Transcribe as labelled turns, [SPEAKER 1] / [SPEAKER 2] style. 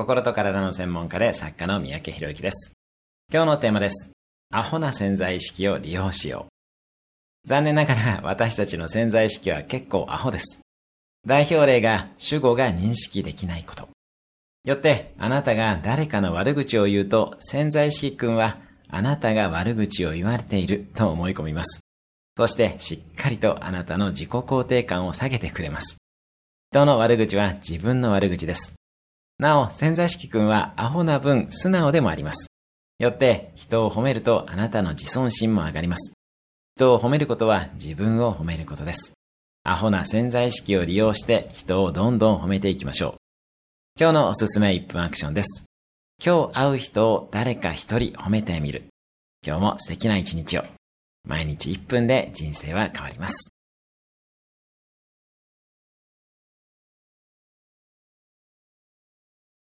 [SPEAKER 1] 心と体の専門家で作家の三宅博之です。今日のテーマです。アホな潜在意識を利用しよう。残念ながら私たちの潜在意識は結構アホです。代表例が主語が認識できないこと。よって、あなたが誰かの悪口を言うと、潜在意識君は、あなたが悪口を言われていると思い込みます。そして、しっかりとあなたの自己肯定感を下げてくれます。人の悪口は自分の悪口です。なお、潜在意識君はアホな分素直でもあります。よって、人を褒めるとあなたの自尊心も上がります。人を褒めることは自分を褒めることです。アホな潜在意識を利用して人をどんどん褒めていきましょう。今日のおすすめ1分アクションです。今日会う人を誰か一人褒めてみる。今日も素敵な一日を。毎日1分で人生は変わります。